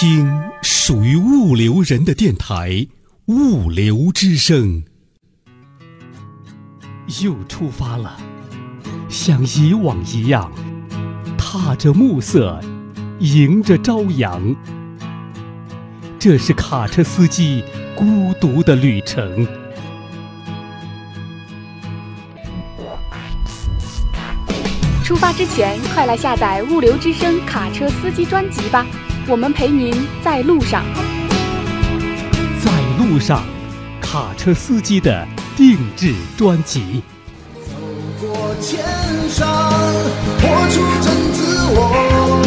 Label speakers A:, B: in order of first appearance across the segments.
A: 听属于物流人的电台《物流之声》。又出发了，像以往一样，踏着暮色，迎着朝阳。这是卡车司机孤独的旅程。
B: 出发之前，快来下载《物流之声》卡车司机专辑吧，我们陪您在路上。
A: 在路上，卡车司机的定制专辑。
C: 走过千山，活出真自我，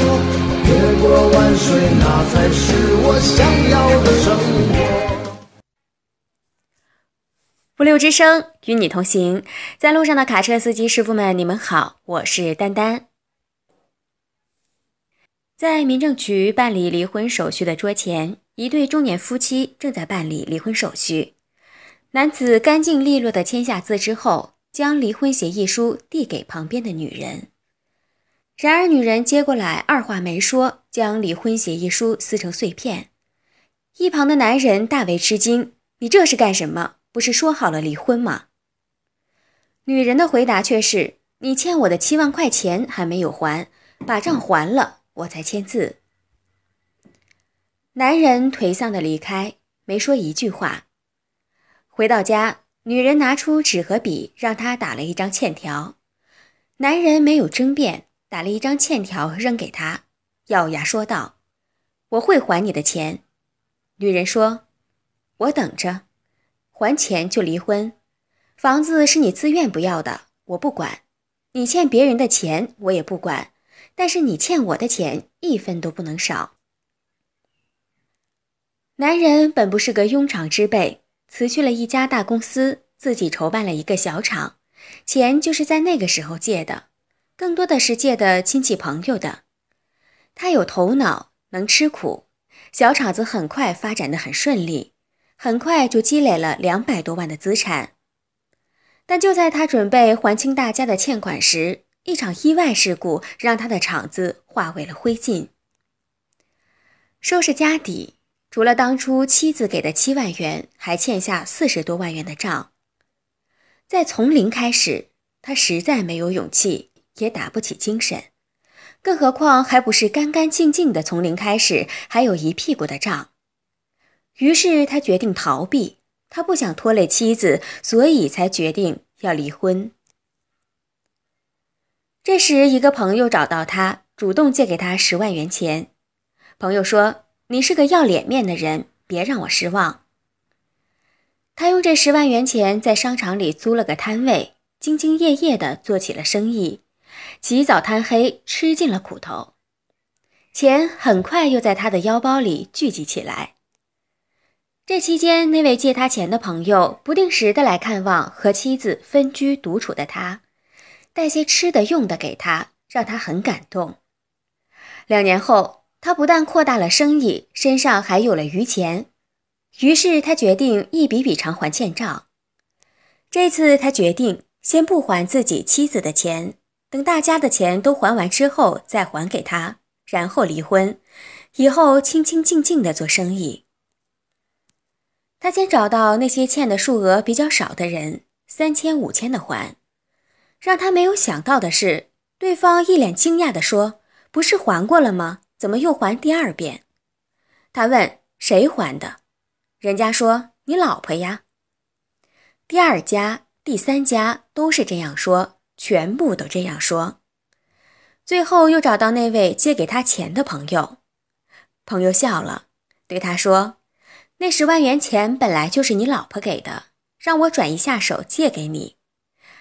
C: 越过万水，那才是我想要的生活。
D: 不六之声与你同行，在路上的卡车司机师傅们，你们好，我是丹丹。在民政局办理离婚手续的桌前，一对中年夫妻正在办理离婚手续。男子干净利落的签下字之后，将离婚协议书递给旁边的女人。然而，女人接过来，二话没说，将离婚协议书撕成碎片。一旁的男人大为吃惊：“你这是干什么？”不是说好了离婚吗？女人的回答却是：“你欠我的七万块钱还没有还，把账还了，我才签字。”男人颓丧的离开，没说一句话。回到家，女人拿出纸和笔，让他打了一张欠条。男人没有争辩，打了一张欠条扔给他，咬牙说道：“我会还你的钱。”女人说：“我等着。”还钱就离婚，房子是你自愿不要的，我不管。你欠别人的钱我也不管，但是你欠我的钱一分都不能少。男人本不是个庸常之辈，辞去了一家大公司，自己筹办了一个小厂，钱就是在那个时候借的，更多的是借的亲戚朋友的。他有头脑，能吃苦，小厂子很快发展的很顺利。很快就积累了两百多万的资产，但就在他准备还清大家的欠款时，一场意外事故让他的厂子化为了灰烬。收拾家底，除了当初妻子给的七万元，还欠下四十多万元的账。再从零开始，他实在没有勇气，也打不起精神，更何况还不是干干净净的从零开始，还有一屁股的账。于是他决定逃避，他不想拖累妻子，所以才决定要离婚。这时，一个朋友找到他，主动借给他十万元钱。朋友说：“你是个要脸面的人，别让我失望。”他用这十万元钱在商场里租了个摊位，兢兢业业地做起了生意，起早贪黑，吃尽了苦头。钱很快又在他的腰包里聚集起来。这期间，那位借他钱的朋友不定时的来看望和妻子分居独处的他，带些吃的用的给他，让他很感动。两年后，他不但扩大了生意，身上还有了余钱，于是他决定一笔笔偿还欠账。这次他决定先不还自己妻子的钱，等大家的钱都还完之后再还给他，然后离婚，以后清清静静的做生意。他先找到那些欠的数额比较少的人，三千五千的还。让他没有想到的是，对方一脸惊讶地说：“不是还过了吗？怎么又还第二遍？”他问：“谁还的？”人家说：“你老婆呀。”第二家、第三家都是这样说，全部都这样说。最后又找到那位借给他钱的朋友，朋友笑了，对他说。那十万元钱本来就是你老婆给的，让我转移下手借给你。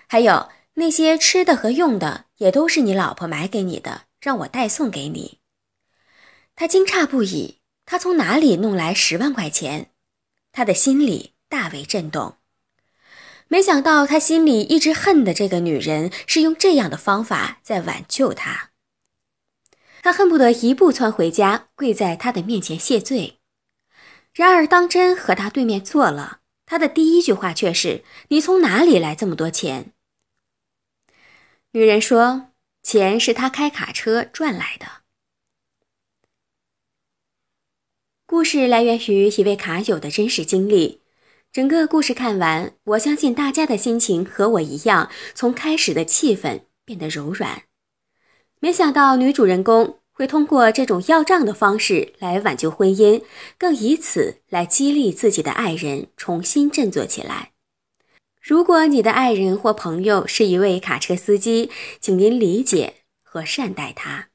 D: 还有那些吃的和用的也都是你老婆买给你的，让我代送给你。他惊诧不已，他从哪里弄来十万块钱？他的心里大为震动。没想到他心里一直恨的这个女人是用这样的方法在挽救他。他恨不得一步窜回家，跪在他的面前谢罪。然而，当真和他对面坐了，他的第一句话却是：“你从哪里来这么多钱？”女人说：“钱是他开卡车赚来的。”故事来源于一位卡友的真实经历。整个故事看完，我相信大家的心情和我一样，从开始的气愤变得柔软。没想到女主人公会通过这种要账的方式来挽救婚姻，更以此来激励自己的爱人重新振作起来。如果你的爱人或朋友是一位卡车司机，请您理解和善待他。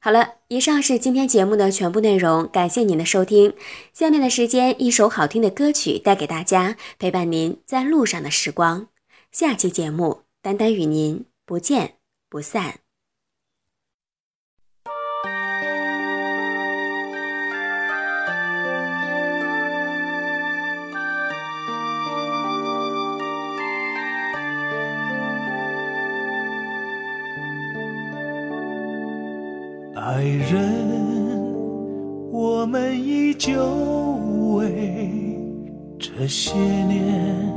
D: 好了，以上是今天节目的全部内容，感谢您的收听。下面的时间，一首好听的歌曲带给大家，陪伴您在路上的时光。下期节目，丹丹与您不见不散。
C: 爱人，我们依旧为这些年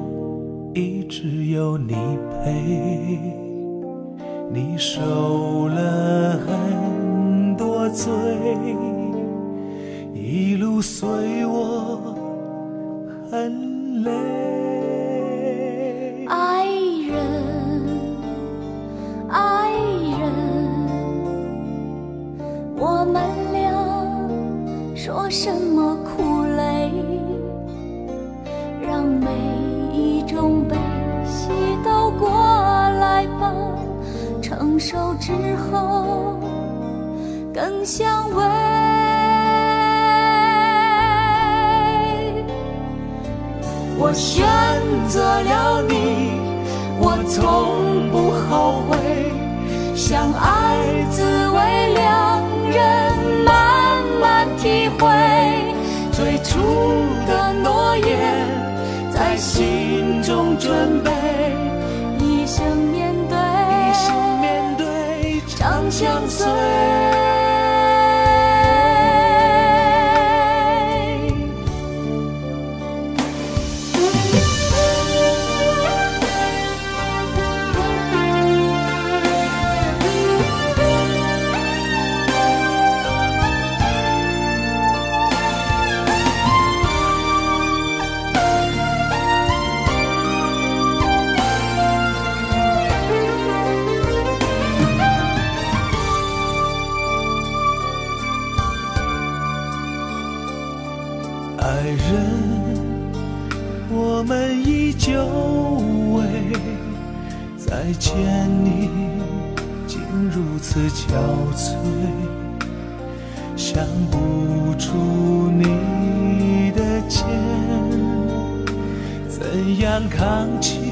C: 一直有你陪，你受了很多罪，一路随我很累。
E: 更相慰。我选择了你，我从不后悔。相爱滋味，两人慢慢体会。最初的诺言，在心中准备。
C: 爱人，我们依旧为再见你竟如此憔悴，想不出你的肩怎样扛起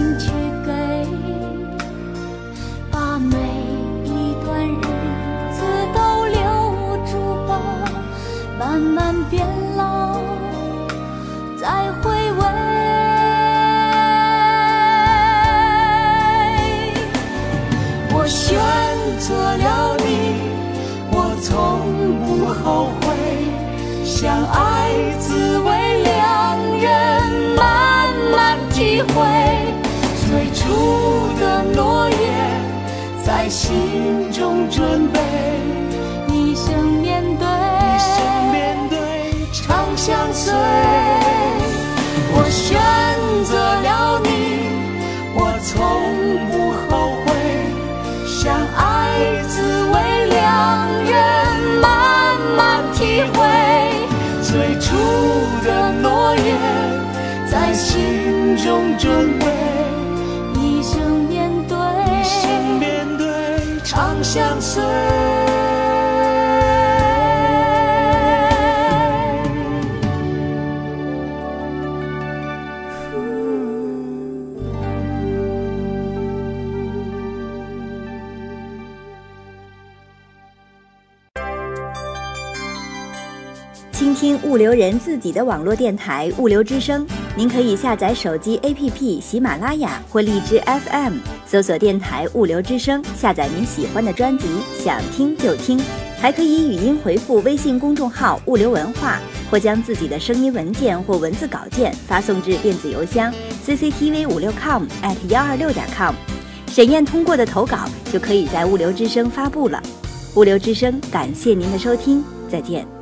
E: 心去给，把每一段日子都留住吧，慢慢变老，再回味。我选择了你，我从不后悔。相爱滋味，两人慢慢体会。初的诺言，在心中准备。一生面对，
C: 一生面对
E: 长相随。我选择了你，我从不后悔。相爱滋味，两人慢慢体会。最初的诺言，在心中准备。相随。
F: 倾听物流人自己的网络电台物流之声，您可以下载手机 APP 喜马拉雅或荔枝 FM，搜索电台物流之声，下载您喜欢的专辑，想听就听。还可以语音回复微信公众号“物流文化”，或将自己的声音文件或文字稿件发送至电子邮箱 cctv 五六 com at 幺二六点 com。审验通过的投稿就可以在物流之声发布了。物流之声，感谢您的收听，再见。